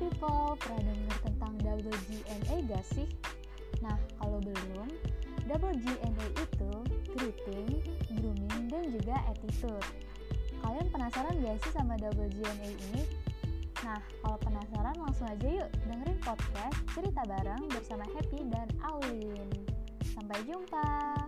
People pernah dengar tentang double GNA gak sih? Nah, kalau belum, double GNA itu greeting, grooming, dan juga attitude. Kalian penasaran gak sih sama double GNA ini? Nah, kalau penasaran langsung aja yuk dengerin podcast Cerita Bareng bersama Happy dan Aulin. Sampai jumpa!